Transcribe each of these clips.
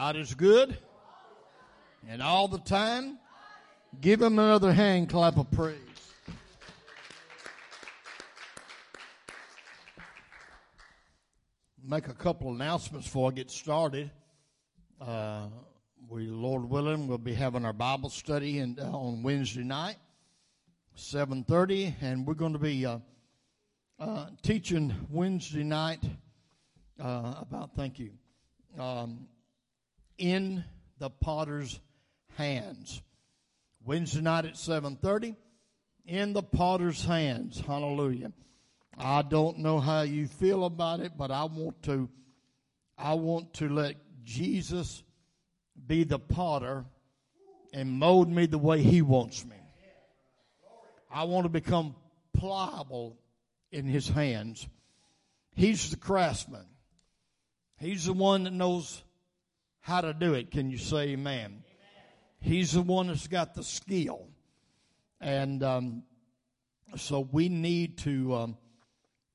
God is good. And all the time, give him another hand clap of praise. Make a couple announcements before I get started. Uh, we, Lord willing, will be having our Bible study in, uh, on Wednesday night, seven thirty, and we're going to be uh, uh teaching Wednesday night uh, about. Thank you. Um, in the potter's hands. Wednesday night at 7:30 in the potter's hands. Hallelujah. I don't know how you feel about it, but I want to I want to let Jesus be the potter and mold me the way he wants me. I want to become pliable in his hands. He's the craftsman. He's the one that knows how to do it. Can you say amen? amen. He's the one that's got the skill. And um, so we need to um,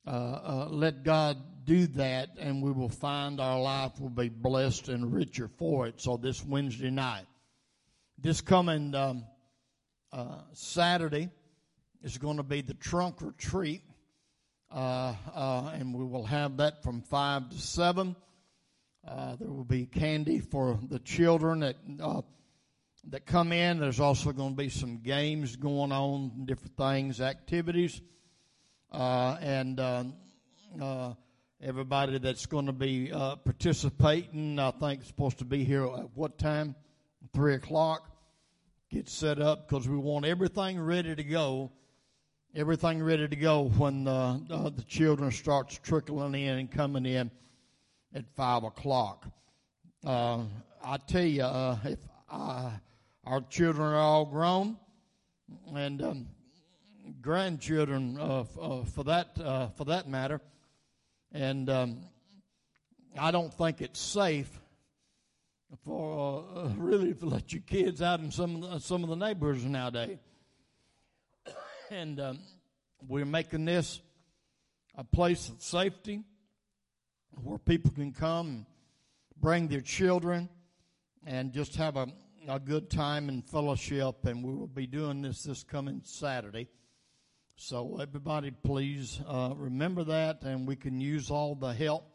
uh, uh, let God do that, and we will find our life will be blessed and richer for it. So this Wednesday night, this coming um, uh, Saturday is going to be the trunk or treat, uh, uh, and we will have that from five to seven. Uh, there will be candy for the children that uh, that come in. There's also going to be some games going on, different things, activities, uh, and uh, uh, everybody that's going to be uh, participating. I think is supposed to be here at what time? Three o'clock. Get set up because we want everything ready to go. Everything ready to go when the children starts trickling in and coming in at five o'clock. Uh, I tell you, uh, if uh, our children are all grown, and um, grandchildren uh, f- uh, for that uh, for that matter, and um, I don't think it's safe for really to let your kids out in some of the, some of the neighborhoods nowadays. and um, we're making this a place of safety where people can come, and bring their children, and just have a, a good time and fellowship. And we will be doing this this coming Saturday. So everybody, please uh, remember that, and we can use all the help.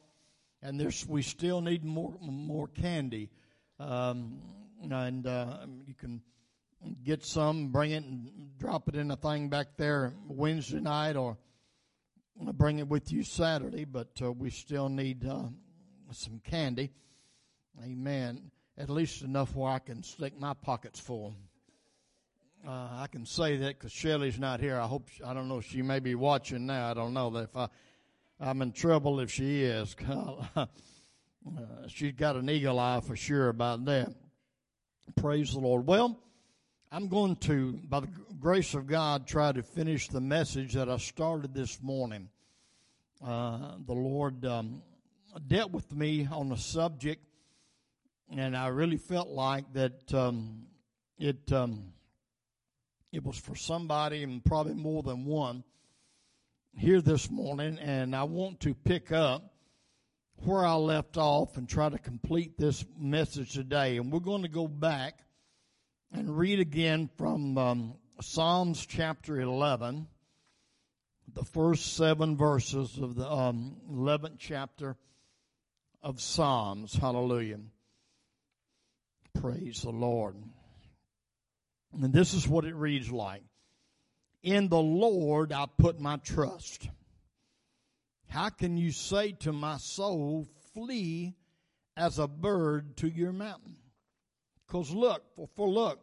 And there's we still need more more candy, um, and uh, you can get some, bring it, and drop it in a thing back there Wednesday night or bring it with you Saturday, but uh, we still need uh, some candy. Amen. At least enough where I can stick my pockets full. Uh, I can say that because Shelly's not here. I hope she, I don't know. She may be watching now. I don't know that if I I'm in trouble if she is. uh, she's got an eagle eye for sure about that. Praise the Lord. Well, I'm going to, by the grace of God, try to finish the message that I started this morning. Uh, the Lord um, dealt with me on a subject, and I really felt like that um, it um, it was for somebody, and probably more than one, here this morning. And I want to pick up where I left off and try to complete this message today. And we're going to go back and read again from um, Psalms chapter 11, the first seven verses of the um, 11th chapter of Psalms. Hallelujah. Praise the Lord. And this is what it reads like In the Lord I put my trust. How can you say to my soul, Flee as a bird to your mountain? Because look, for, for look,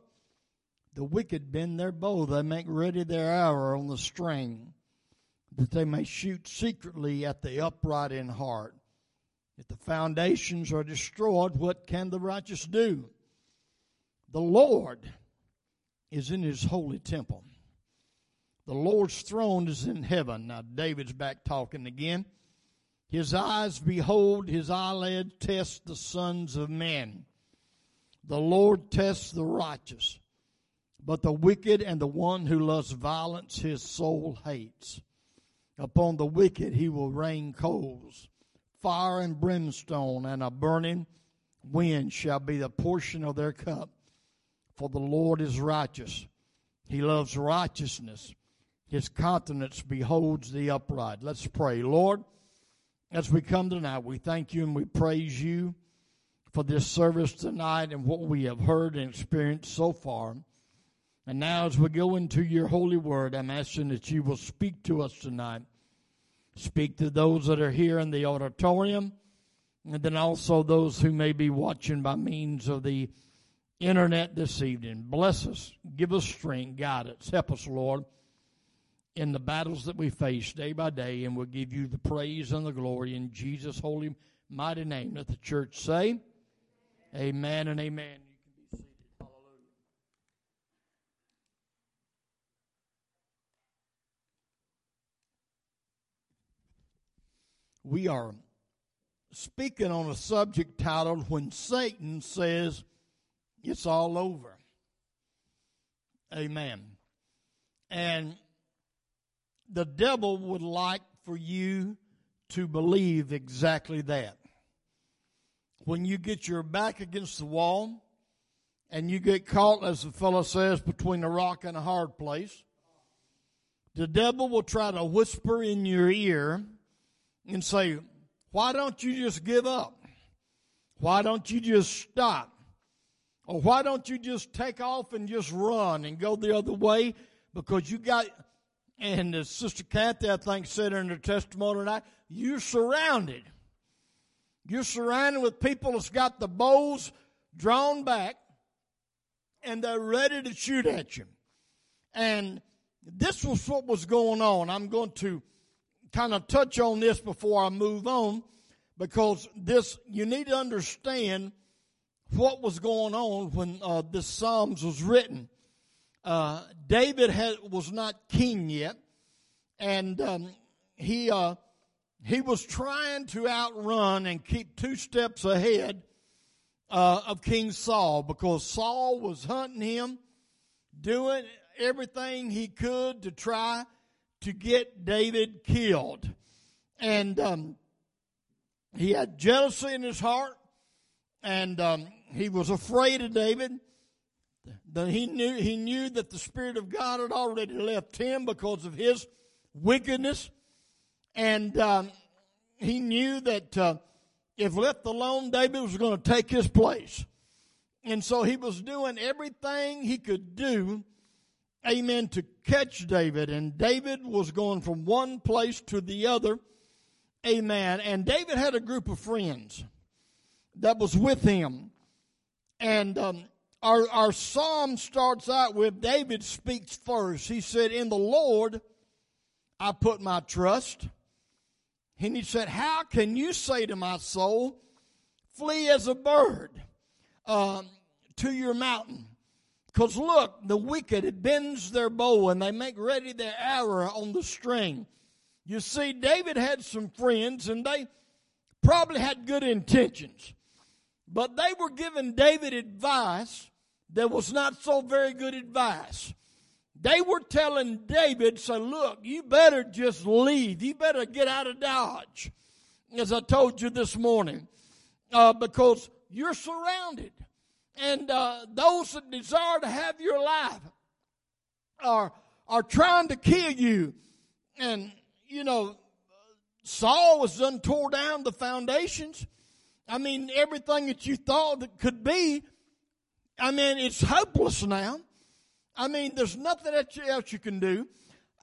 the wicked bend their bow, they make ready their arrow on the string, that they may shoot secretly at the upright in heart. If the foundations are destroyed, what can the righteous do? The Lord is in his holy temple. The Lord's throne is in heaven. Now, David's back talking again. His eyes behold, his eyelids test the sons of men. The Lord tests the righteous, but the wicked and the one who loves violence his soul hates. Upon the wicked he will rain coals, fire and brimstone, and a burning wind shall be the portion of their cup. For the Lord is righteous. He loves righteousness. His countenance beholds the upright. Let's pray. Lord, as we come tonight, we thank you and we praise you for this service tonight and what we have heard and experienced so far. And now, as we go into your holy word, I'm asking that you will speak to us tonight. Speak to those that are here in the auditorium, and then also those who may be watching by means of the internet this evening. Bless us, give us strength, guidance, help us, Lord, in the battles that we face day by day, and we'll give you the praise and the glory in Jesus' holy, mighty name. Let the church say, Amen and amen. You can be seated. Hallelujah. We are speaking on a subject titled When Satan Says It's All Over. Amen. And the devil would like for you to believe exactly that when you get your back against the wall and you get caught, as the fellow says, between a rock and a hard place, the devil will try to whisper in your ear and say, Why don't you just give up? Why don't you just stop? Or why don't you just take off and just run and go the other way? Because you got, and as Sister Kathy, I think, said in her testimony tonight, you're surrounded. You're surrounded with people that's got the bows drawn back and they're ready to shoot at you. And this was what was going on. I'm going to kind of touch on this before I move on because this, you need to understand what was going on when uh, this Psalms was written. Uh, David had, was not king yet, and um, he uh, he was trying to outrun and keep two steps ahead uh, of King Saul because Saul was hunting him, doing everything he could to try to get David killed. And um, he had jealousy in his heart, and um, he was afraid of David. The, he knew he knew that the Spirit of God had already left him because of his wickedness and um, he knew that uh, if left alone, David was going to take his place. And so he was doing everything he could do, amen, to catch David. And David was going from one place to the other, amen. And David had a group of friends that was with him. And um, our, our psalm starts out with David speaks first. He said, In the Lord I put my trust. And he said, How can you say to my soul, Flee as a bird um, to your mountain? Because look, the wicked, bends their bow and they make ready their arrow on the string. You see, David had some friends and they probably had good intentions. But they were giving David advice that was not so very good advice. They were telling David, say, look, you better just leave. You better get out of Dodge, as I told you this morning, uh, because you're surrounded. And uh, those that desire to have your life are, are trying to kill you. And, you know, Saul was done tore down the foundations. I mean, everything that you thought that could be, I mean, it's hopeless now. I mean, there's nothing else you can do.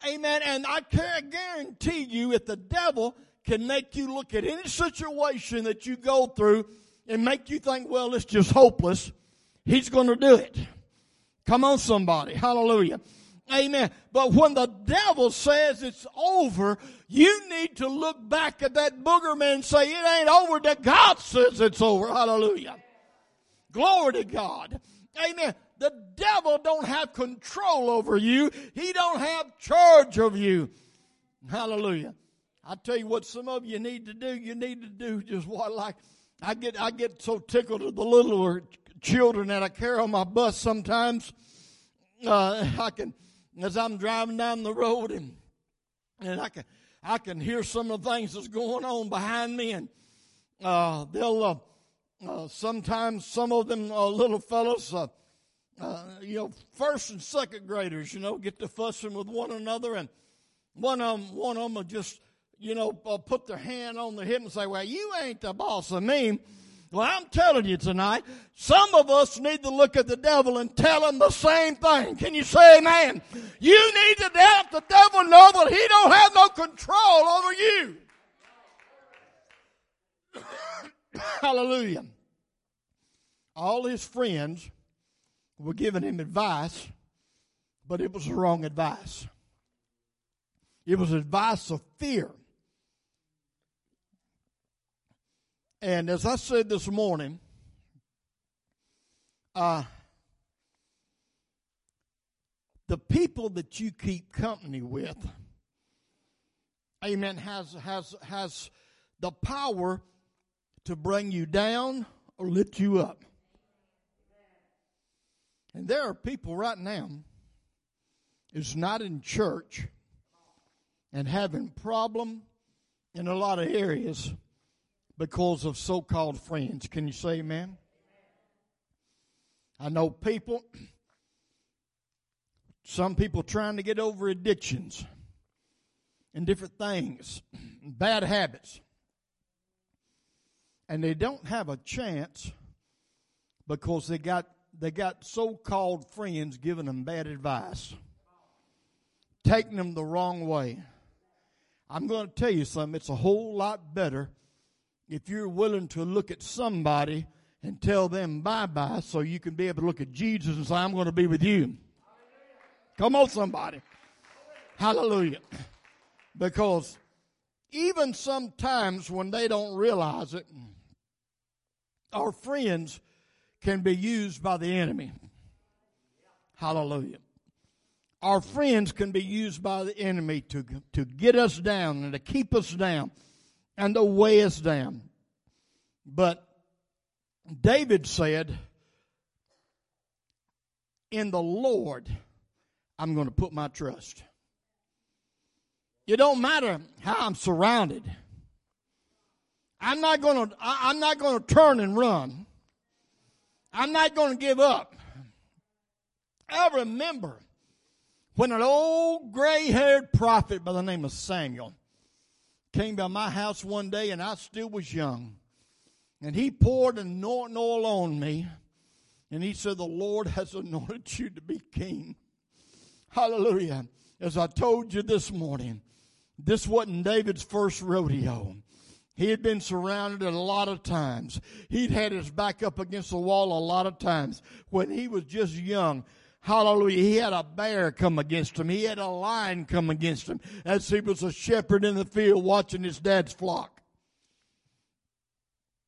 Amen. And I can guarantee you if the devil can make you look at any situation that you go through and make you think, well, it's just hopeless, he's going to do it. Come on, somebody. Hallelujah. Amen. But when the devil says it's over, you need to look back at that booger man and say, it ain't over that God says it's over. Hallelujah. Glory to God. Amen. The devil don't have control over you. He don't have charge of you. Hallelujah. I tell you what some of you need to do. You need to do just what like I get I get so tickled at the littler children that I carry on my bus sometimes. Uh, I can as I'm driving down the road and and I can I can hear some of the things that's going on behind me and uh, they'll uh, uh, sometimes some of them uh, little fellows, uh, you know, first and second graders, you know, get to fussing with one another, and one of them, one of them will just, you know, put their hand on their hip and say, "Well, you ain't the boss of me." Well, I'm telling you tonight, some of us need to look at the devil and tell him the same thing. Can you say amen? You need to let the devil know that he don't have no control over you. Hallelujah. All his friends were giving him advice, but it was the wrong advice. It was advice of fear. And as I said this morning, uh, the people that you keep company with, amen, has, has, has the power to bring you down or lift you up. And there are people right now is not in church and having problem in a lot of areas because of so called friends. Can you say amen? I know people, some people trying to get over addictions and different things, bad habits. And they don't have a chance because they got they got so-called friends giving them bad advice, taking them the wrong way. I'm going to tell you something. It's a whole lot better if you're willing to look at somebody and tell them bye bye so you can be able to look at Jesus and say, I'm going to be with you. Come on, somebody. Hallelujah. Because even sometimes when they don't realize it, our friends can be used by the enemy. Hallelujah. Our friends can be used by the enemy to, to get us down and to keep us down and to weigh us down. But David said, In the Lord, I'm going to put my trust. It don't matter how I'm surrounded. I'm not going to, I'm not going to turn and run. I'm not going to give up. I remember when an old gray haired prophet by the name of Samuel came by my house one day and I still was young. And he poured anointing oil on me. And he said, The Lord has anointed you to be king. Hallelujah. As I told you this morning, this wasn't David's first rodeo. He had been surrounded a lot of times. He'd had his back up against the wall a lot of times. When he was just young, Hallelujah. He had a bear come against him. He had a lion come against him as he was a shepherd in the field watching his dad's flock.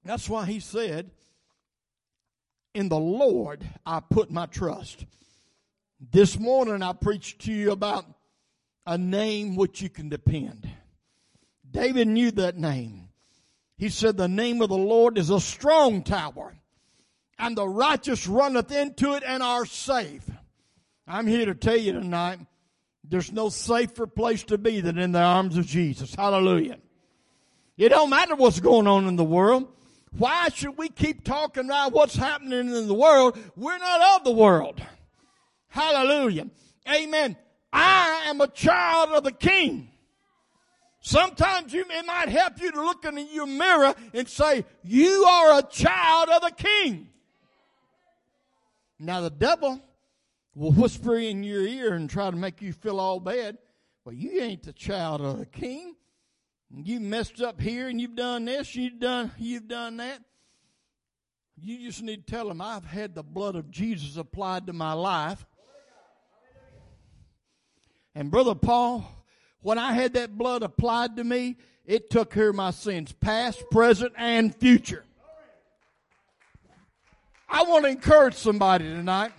That's why he said, In the Lord I put my trust. This morning I preached to you about a name which you can depend. David knew that name. He said, The name of the Lord is a strong tower, and the righteous runneth into it and are safe. I'm here to tell you tonight, there's no safer place to be than in the arms of Jesus. Hallelujah. It don't matter what's going on in the world. Why should we keep talking about what's happening in the world? We're not of the world. Hallelujah. Amen. I am a child of the King. Sometimes you, it might help you to look in your mirror and say, you are a child of the King. Now the devil will whisper in your ear and try to make you feel all bad. Well, you ain't the child of the king. You messed up here and you've done this, you've done, you've done that. You just need to tell him, I've had the blood of Jesus applied to my life. And Brother Paul, when I had that blood applied to me, it took care of my sins, past, present, and future. I want to encourage somebody tonight.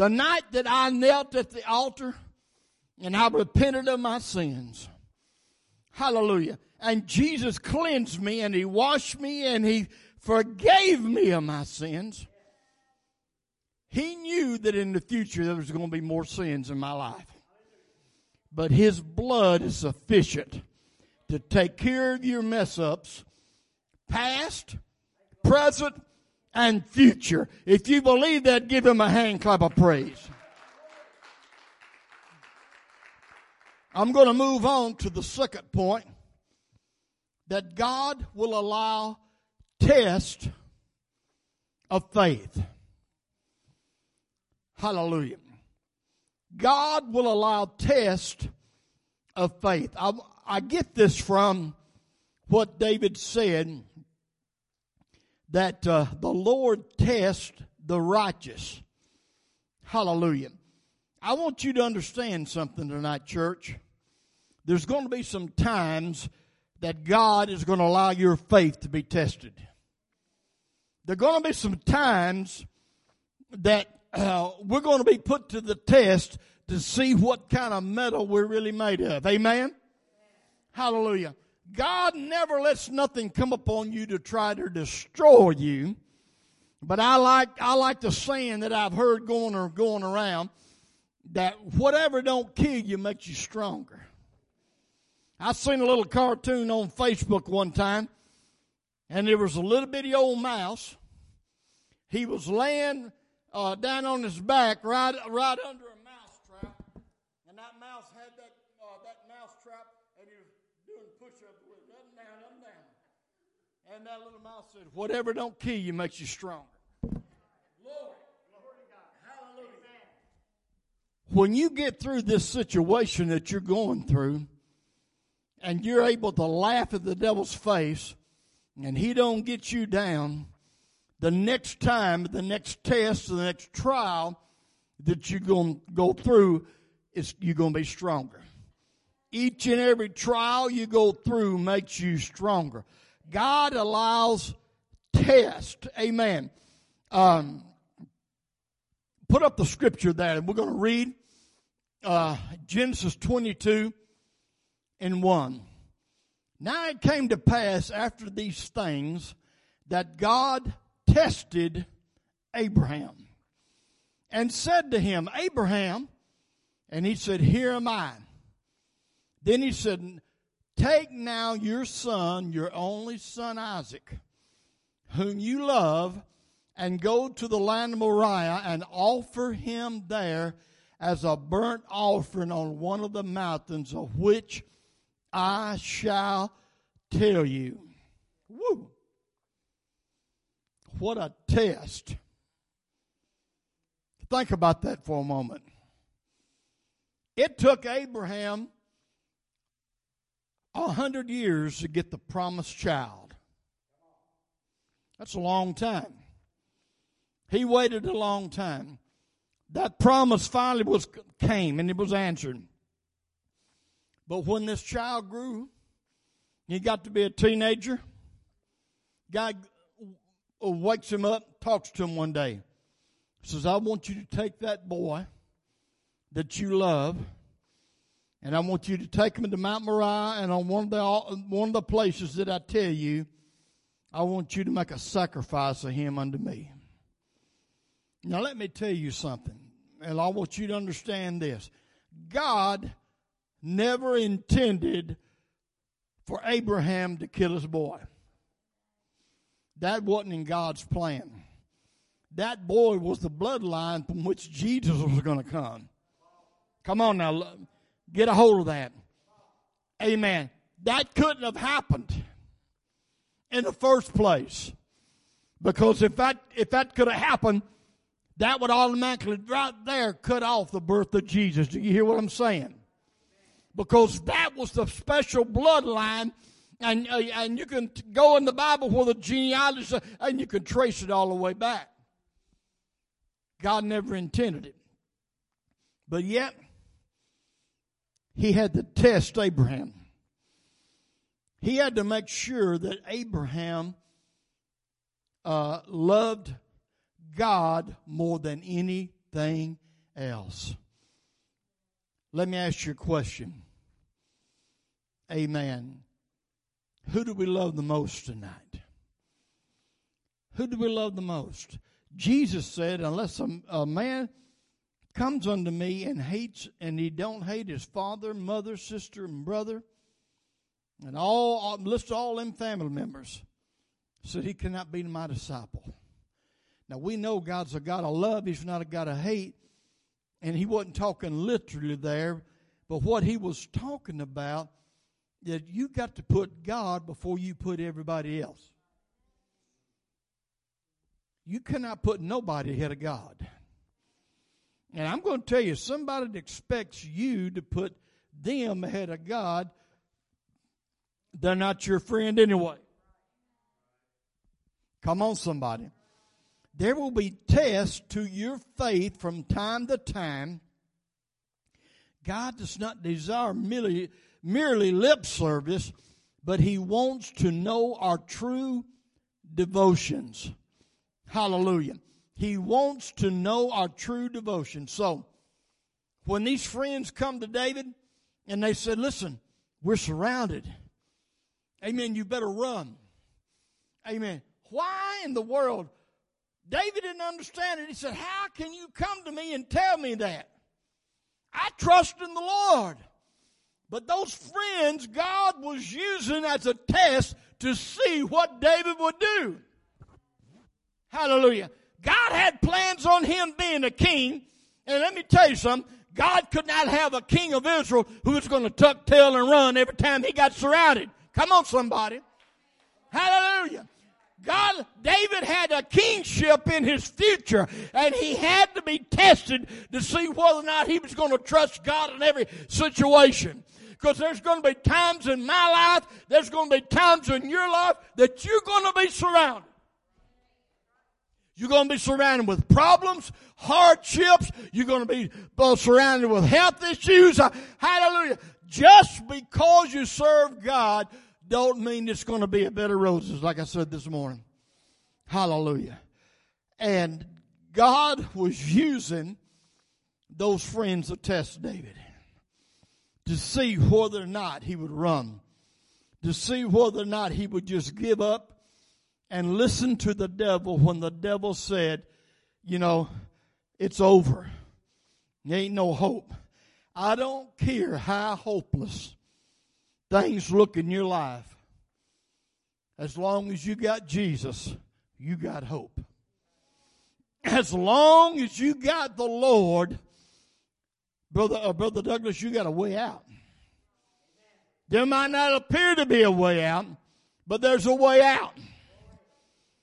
The night that I knelt at the altar and I repented of my sins. Hallelujah. And Jesus cleansed me and He washed me and He forgave me of my sins. He knew that in the future there was going to be more sins in my life. But His blood is sufficient to take care of your mess ups past, present, and future. If you believe that, give him a hand clap of praise. I'm going to move on to the second point that God will allow test of faith. Hallelujah. God will allow test of faith. I, I get this from what David said that uh, the Lord tests the righteous. Hallelujah. I want you to understand something tonight, church. There's going to be some times that God is going to allow your faith to be tested. There are going to be some times that uh, we're going to be put to the test to see what kind of mettle we're really made of. Amen? Hallelujah. God never lets nothing come upon you to try to destroy you. But I like, I like the saying that I've heard going or going around that whatever don't kill you makes you stronger. I seen a little cartoon on Facebook one time, and there was a little bitty old mouse. He was laying uh, down on his back right right under a mouse trap, and that mouse had that uh, that mouse trap, and he was doing push-ups with it, up and down, up and down. And that little mouse said, "Whatever don't kill you makes you stronger." when you get through this situation that you're going through and you're able to laugh at the devil's face and he don't get you down the next time the next test the next trial that you're going to go through you're going to be stronger. Each and every trial you go through makes you stronger god allows test amen um, put up the scripture there and we're going to read uh, Genesis 22 and 1. Now it came to pass after these things that God tested Abraham and said to him, Abraham, and he said, Here am I. Then he said, Take now your son, your only son Isaac, whom you love, and go to the land of Moriah and offer him there as a burnt offering on one of the mountains of which I shall tell you. Woo! What a test. Think about that for a moment. It took Abraham a hundred years to get the promised child. That's a long time. He waited a long time that promise finally was came and it was answered. But when this child grew, he got to be a teenager. God wakes him up, talks to him one day. Says, I want you to take that boy that you love, and I want you to take him to Mount Moriah, and on one of the one of the places that I tell you, I want you to make a sacrifice of him unto me. Now, let me tell you something, and I want you to understand this. God never intended for Abraham to kill his boy. That wasn't in God's plan. That boy was the bloodline from which Jesus was going to come. Come on now, get a hold of that. Amen. That couldn't have happened in the first place. Because if that if that could have happened, that would automatically right there cut off the birth of Jesus. Do you hear what I'm saying? Because that was the special bloodline and uh, and you can go in the Bible where the genealogy and you can trace it all the way back. God never intended it, but yet He had to test Abraham. He had to make sure that Abraham uh, loved God more than anything else. Let me ask you a question. Amen. Who do we love the most tonight? Who do we love the most? Jesus said, unless a, a man comes unto me and hates, and he don't hate his father, mother, sister, and brother, and all, list all them family members, said he cannot be my disciple. Now we know God's a God of love, He's not a God of hate. And he wasn't talking literally there, but what he was talking about that you got to put God before you put everybody else. You cannot put nobody ahead of God. And I'm going to tell you, somebody that expects you to put them ahead of God, they're not your friend anyway. Come on, somebody. There will be tests to your faith from time to time. God does not desire merely, merely lip service, but He wants to know our true devotions. Hallelujah. He wants to know our true devotion. So, when these friends come to David and they said, Listen, we're surrounded. Amen. You better run. Amen. Why in the world? David didn't understand it. He said, How can you come to me and tell me that? I trust in the Lord. But those friends God was using as a test to see what David would do. Hallelujah. God had plans on him being a king. And let me tell you something. God could not have a king of Israel who was going to tuck tail and run every time he got surrounded. Come on, somebody. Hallelujah. God, David had a kingship in his future, and he had to be tested to see whether or not he was going to trust God in every situation. Because there's going to be times in my life, there's going to be times in your life that you're going to be surrounded. You're going to be surrounded with problems, hardships. You're going to be surrounded with health issues. Uh, hallelujah. Just because you serve God don't mean it's going to be a bed of roses, like I said this morning. Hallelujah. And God was using those friends to test David to see whether or not he would run, to see whether or not he would just give up and listen to the devil when the devil said, you know, it's over. There ain't no hope. I don't care how hopeless things look in your life. As long as you got Jesus, you got hope. As long as you got the Lord, brother, uh, brother Douglas, you got a way out. There might not appear to be a way out, but there's a way out.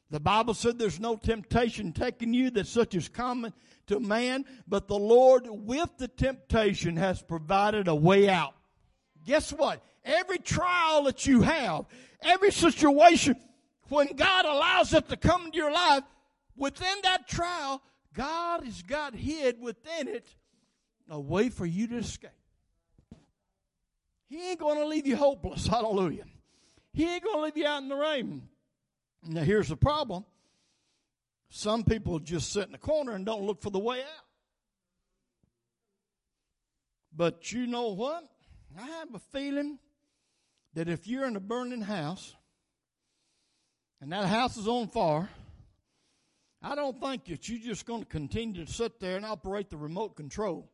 The Bible said there's no temptation taking you that such is common to man, but the Lord with the temptation has provided a way out. Guess what? Every trial that you have, every situation, when God allows it to come into your life, within that trial, God has got hid within it a way for you to escape. He ain't going to leave you hopeless. Hallelujah. He ain't going to leave you out in the rain. Now, here's the problem some people just sit in the corner and don't look for the way out. But you know what? I have a feeling that if you're in a burning house and that house is on fire, I don't think that you're just going to continue to sit there and operate the remote control.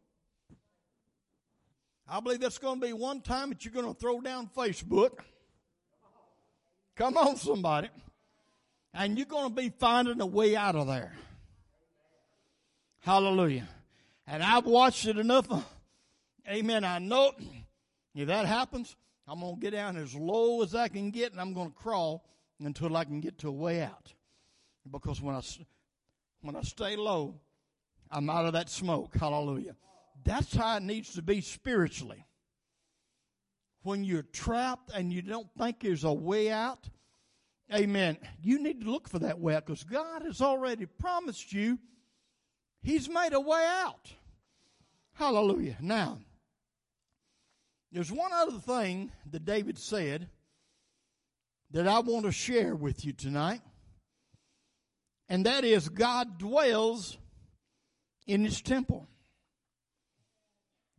I believe that's going to be one time that you're going to throw down Facebook. Come on, somebody. And you're going to be finding a way out of there. Hallelujah. And I've watched it enough. Amen. I know if that happens, I'm going to get down as low as I can get and I'm going to crawl until I can get to a way out. Because when I, when I stay low, I'm out of that smoke. Hallelujah. That's how it needs to be spiritually. When you're trapped and you don't think there's a way out, amen, you need to look for that way out because God has already promised you He's made a way out. Hallelujah. Now, there's one other thing that David said that I want to share with you tonight, and that is God dwells in His temple.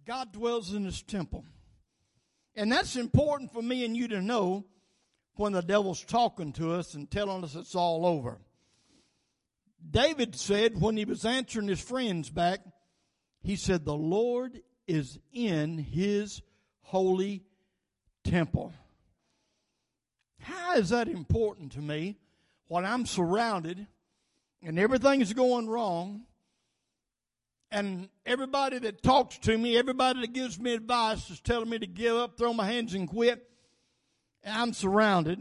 God dwells in His temple. And that's important for me and you to know when the devil's talking to us and telling us it's all over. David said when he was answering his friends back, he said, The Lord is in his holy temple. How is that important to me when I'm surrounded and everything is going wrong, and everybody that talks to me, everybody that gives me advice is telling me to give up, throw my hands and quit, I'm surrounded.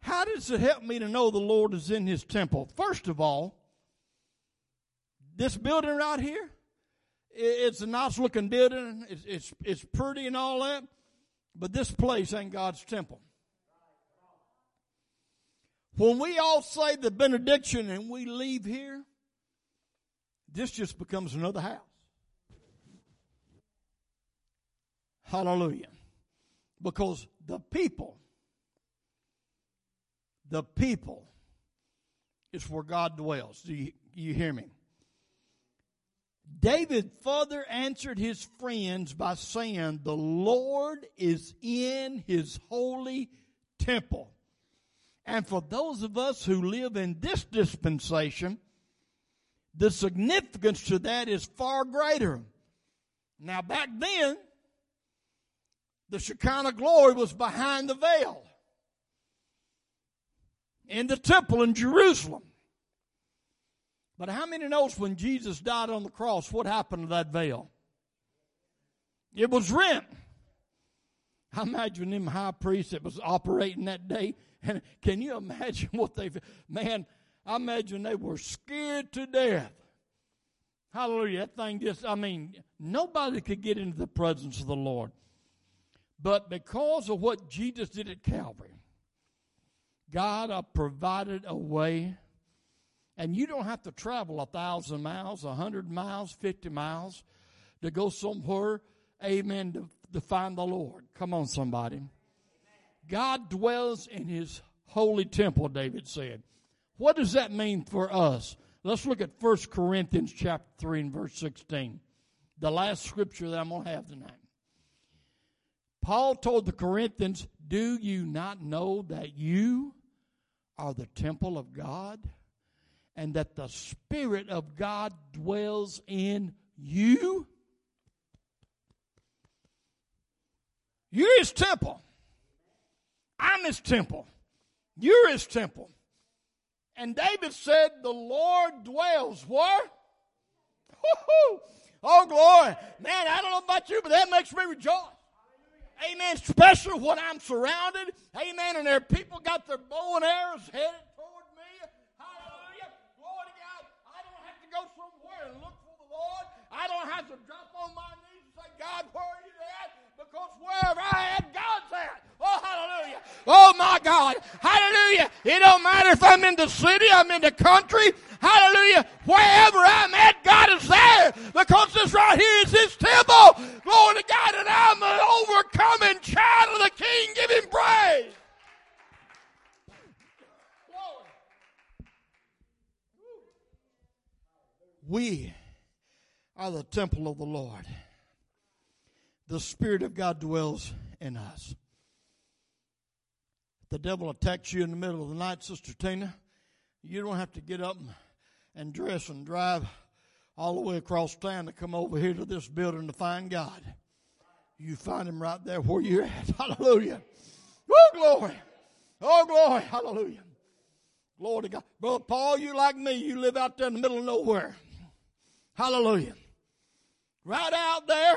How does it help me to know the Lord is in His temple? First of all, this building right here, it's a nice looking building. It's, it's, it's pretty and all that. But this place ain't God's temple. When we all say the benediction and we leave here, this just becomes another house. Hallelujah. Because the people, the people is where God dwells. Do you, you hear me? David further answered his friends by saying, The Lord is in his holy temple. And for those of us who live in this dispensation, the significance to that is far greater. Now, back then, the Shekinah glory was behind the veil in the temple in Jerusalem. But how many knows when Jesus died on the cross, what happened to that veil? It was rent. I imagine them high priests that was operating that day. And can you imagine what they, man, I imagine they were scared to death. Hallelujah. That thing just, I mean, nobody could get into the presence of the Lord. But because of what Jesus did at Calvary, God uh, provided a way and you don't have to travel a thousand miles, a hundred miles, fifty miles to go somewhere, amen, to, to find the Lord. Come on, somebody. God dwells in his holy temple, David said. What does that mean for us? Let's look at 1 Corinthians chapter 3 and verse 16. The last scripture that I'm going to have tonight. Paul told the Corinthians, Do you not know that you are the temple of God? and that the Spirit of God dwells in you? You're His temple. I'm His temple. You're His temple. And David said, The Lord dwells where? Oh, glory. Man, I don't know about you, but that makes me rejoice. Amen. Especially when I'm surrounded. Amen. And there people got their bow and arrows headed toward me. Hallelujah. Glory to God. I don't have to go somewhere and look for the Lord. I don't have to drop on my knees and say, God, where are you at? Because wherever I am, God's at. Oh, hallelujah. Oh, my God. Hallelujah. It don't matter if I'm in the city, I'm in the country. Hallelujah. Wherever I'm at, God is there. Because this right here is His temple. Glory to God. And I'm an overcoming child of the King. Give Him praise. We are the temple of the Lord. The Spirit of God dwells in us. The devil attacks you in the middle of the night, Sister Tina. You don't have to get up and dress and drive all the way across town to come over here to this building to find God. You find him right there where you're at. Hallelujah. Oh, glory. Oh, glory. Hallelujah. Glory to God. Brother Paul, you like me. You live out there in the middle of nowhere. Hallelujah right out there.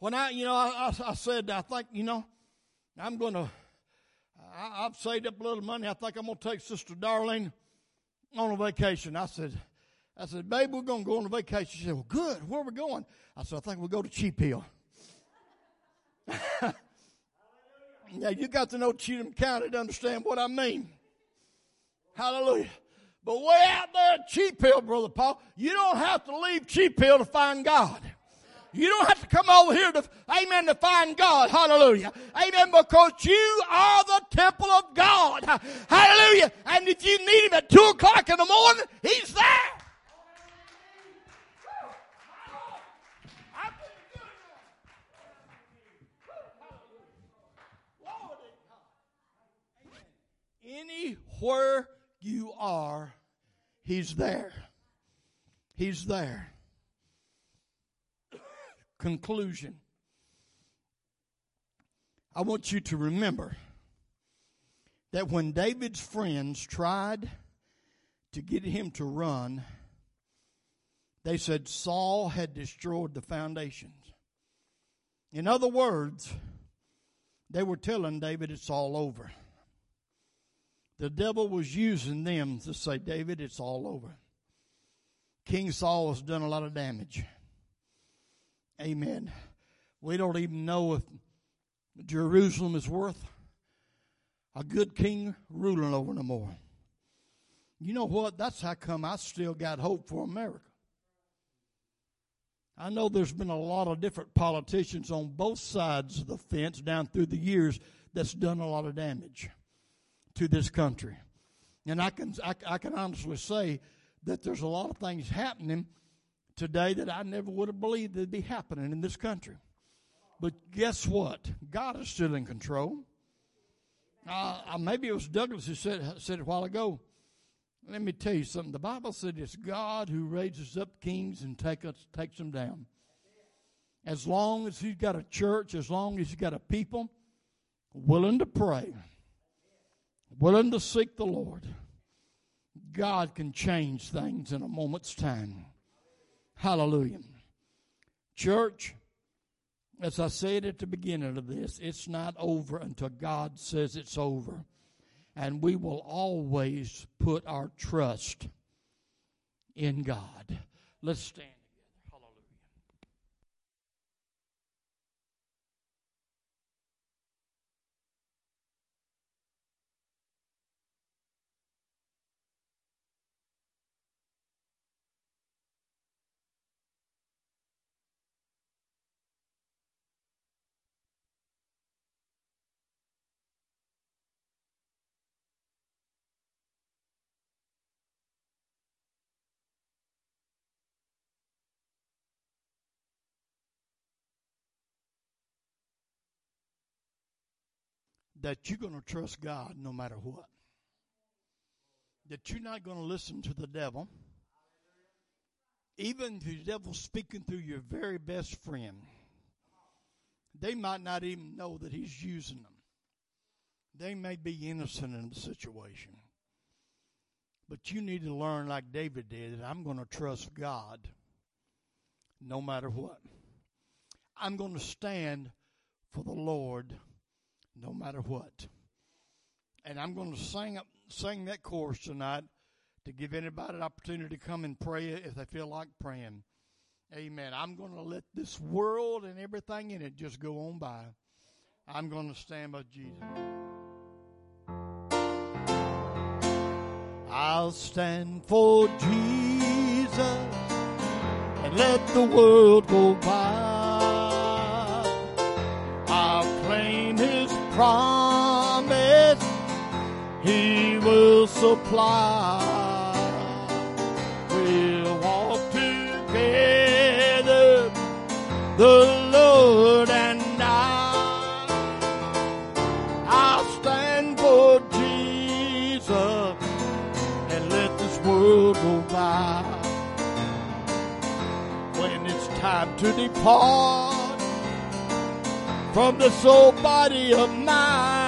When I, you know, I, I, I said, I think, you know, I'm going to, I've saved up a little money. I think I'm going to take Sister Darlene on a vacation. I said, I said, babe, we're going to go on a vacation. She said, well, good. Where are we going? I said, I think we'll go to Cheap Hill. now, you got to know Cheatham County to understand what I mean. Hallelujah. But way out there at Cheap Hill, Brother Paul, you don't have to leave Cheap Hill to find God. You don't have to come over here to, amen, to find God. Hallelujah. Amen. Because you are the temple of God. Hallelujah. And if you need him at two o'clock in the morning, he's there. Anywhere you are, He's there. He's there. Conclusion. I want you to remember that when David's friends tried to get him to run, they said Saul had destroyed the foundations. In other words, they were telling David it's all over. The devil was using them to say, David, it's all over. King Saul has done a lot of damage. Amen. We don't even know if Jerusalem is worth a good king ruling over no more. You know what? That's how come I still got hope for America. I know there's been a lot of different politicians on both sides of the fence down through the years that's done a lot of damage to this country. And I can, I, I can honestly say that there's a lot of things happening today that I never would have believed would be happening in this country. But guess what? God is still in control. Uh, uh maybe it was Douglas who said, said it a while ago. Let me tell you something. The Bible said it's God who raises up kings and take us, takes them down. As long as He's got a church, as long as He's got a people willing to pray, willing to seek the Lord, God can change things in a moment's time. Hallelujah. Church, as I said at the beginning of this, it's not over until God says it's over and we will always put our trust in God. Let's stand. That you're going to trust God no matter what. That you're not going to listen to the devil. Even the devil speaking through your very best friend. They might not even know that he's using them. They may be innocent in the situation. But you need to learn, like David did, that I'm going to trust God no matter what. I'm going to stand for the Lord no matter what. And I'm going to sing sing that chorus tonight to give anybody an opportunity to come and pray if they feel like praying. Amen. I'm going to let this world and everything in it just go on by. I'm going to stand by Jesus. I'll stand for Jesus and let the world go by. Promise He will supply. We'll walk together, the Lord and I. I'll stand for Jesus and let this world go by. When it's time to depart from the soul body of mine.